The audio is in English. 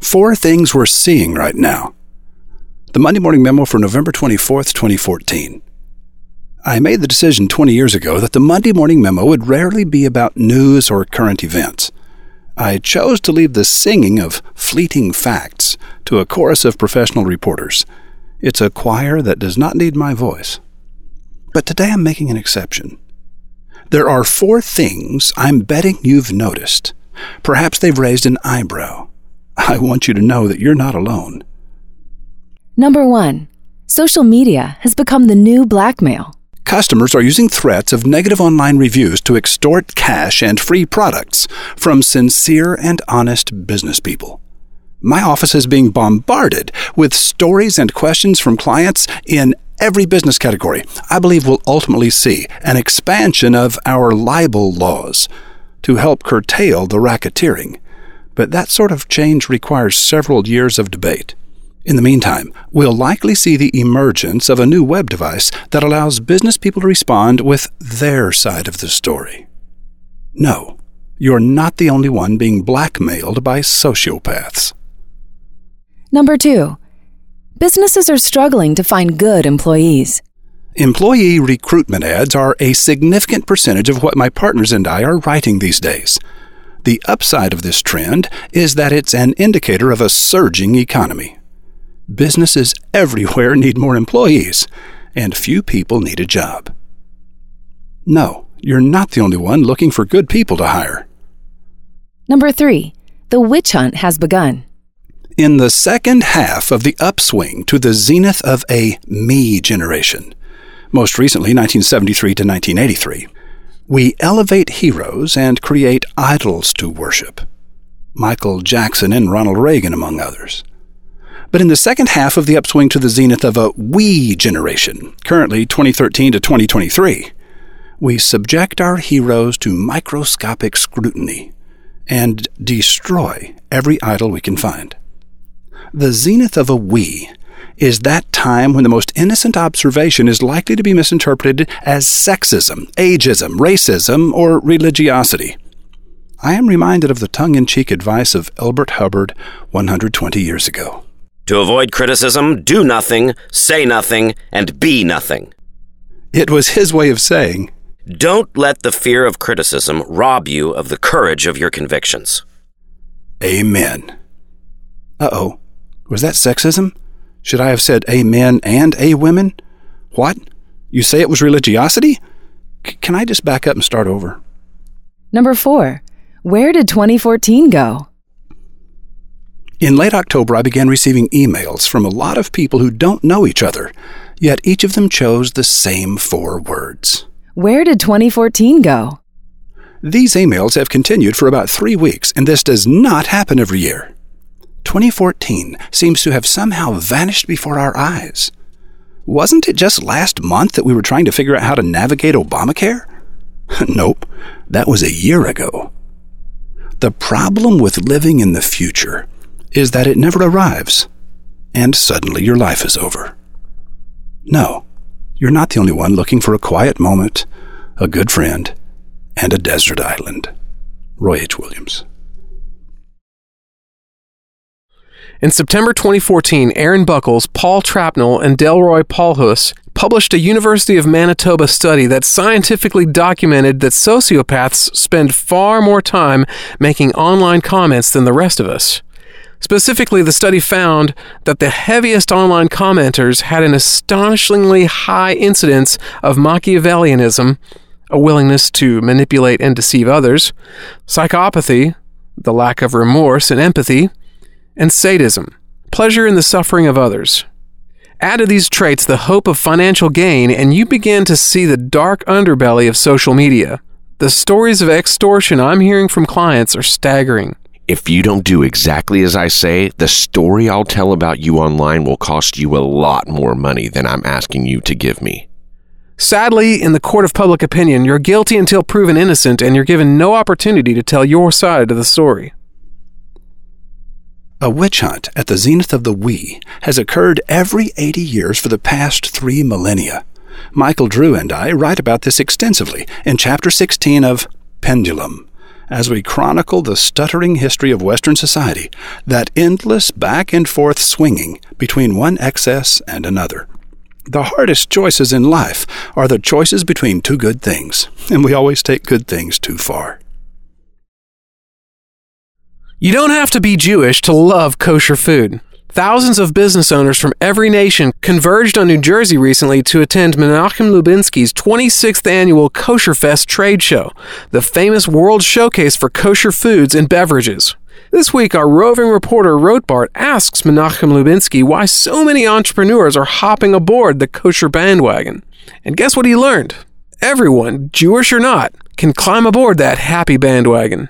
Four things we're seeing right now. The Monday Morning Memo for November 24th, 2014. I made the decision 20 years ago that the Monday Morning Memo would rarely be about news or current events. I chose to leave the singing of fleeting facts to a chorus of professional reporters. It's a choir that does not need my voice. But today I'm making an exception. There are four things I'm betting you've noticed. Perhaps they've raised an eyebrow. I want you to know that you're not alone. Number one, social media has become the new blackmail. Customers are using threats of negative online reviews to extort cash and free products from sincere and honest business people. My office is being bombarded with stories and questions from clients in every business category. I believe we'll ultimately see an expansion of our libel laws to help curtail the racketeering. But that sort of change requires several years of debate. In the meantime, we'll likely see the emergence of a new web device that allows business people to respond with their side of the story. No, you're not the only one being blackmailed by sociopaths. Number two, businesses are struggling to find good employees. Employee recruitment ads are a significant percentage of what my partners and I are writing these days. The upside of this trend is that it's an indicator of a surging economy. Businesses everywhere need more employees, and few people need a job. No, you're not the only one looking for good people to hire. Number three, the witch hunt has begun. In the second half of the upswing to the zenith of a me generation, most recently 1973 to 1983, we elevate heroes and create idols to worship. Michael Jackson and Ronald Reagan, among others. But in the second half of the upswing to the zenith of a we generation, currently 2013 to 2023, we subject our heroes to microscopic scrutiny and destroy every idol we can find. The zenith of a we is that time when the most innocent observation is likely to be misinterpreted as sexism, ageism, racism, or religiosity. I am reminded of the tongue in cheek advice of Elbert Hubbard 120 years ago. To avoid criticism, do nothing, say nothing, and be nothing. It was his way of saying, Don't let the fear of criticism rob you of the courage of your convictions. Amen. Uh oh. Was that sexism? Should I have said amen and a women? What? You say it was religiosity? C- can I just back up and start over? Number four, where did 2014 go? In late October, I began receiving emails from a lot of people who don't know each other, yet each of them chose the same four words. Where did 2014 go? These emails have continued for about three weeks, and this does not happen every year. 2014 seems to have somehow vanished before our eyes. Wasn't it just last month that we were trying to figure out how to navigate Obamacare? nope, that was a year ago. The problem with living in the future is that it never arrives, and suddenly your life is over. No, you're not the only one looking for a quiet moment, a good friend, and a desert island. Roy H. Williams. In September 2014, Erin Buckels, Paul Trapnell, and Delroy Paulhus published a University of Manitoba study that scientifically documented that sociopaths spend far more time making online comments than the rest of us. Specifically, the study found that the heaviest online commenters had an astonishingly high incidence of Machiavellianism, a willingness to manipulate and deceive others, psychopathy, the lack of remorse and empathy, and sadism, pleasure in the suffering of others. Add to these traits the hope of financial gain, and you begin to see the dark underbelly of social media. The stories of extortion I'm hearing from clients are staggering. If you don't do exactly as I say, the story I'll tell about you online will cost you a lot more money than I'm asking you to give me. Sadly, in the court of public opinion, you're guilty until proven innocent, and you're given no opportunity to tell your side of the story. A witch hunt at the zenith of the we has occurred every 80 years for the past three millennia. Michael Drew and I write about this extensively in Chapter 16 of Pendulum, as we chronicle the stuttering history of Western society, that endless back and forth swinging between one excess and another. The hardest choices in life are the choices between two good things, and we always take good things too far. You don't have to be Jewish to love kosher food. Thousands of business owners from every nation converged on New Jersey recently to attend Menachem Lubinsky's 26th annual Kosher Fest trade show, the famous world showcase for kosher foods and beverages. This week, our roving reporter Rotbart asks Menachem Lubinsky why so many entrepreneurs are hopping aboard the kosher bandwagon. And guess what he learned? Everyone, Jewish or not, can climb aboard that happy bandwagon.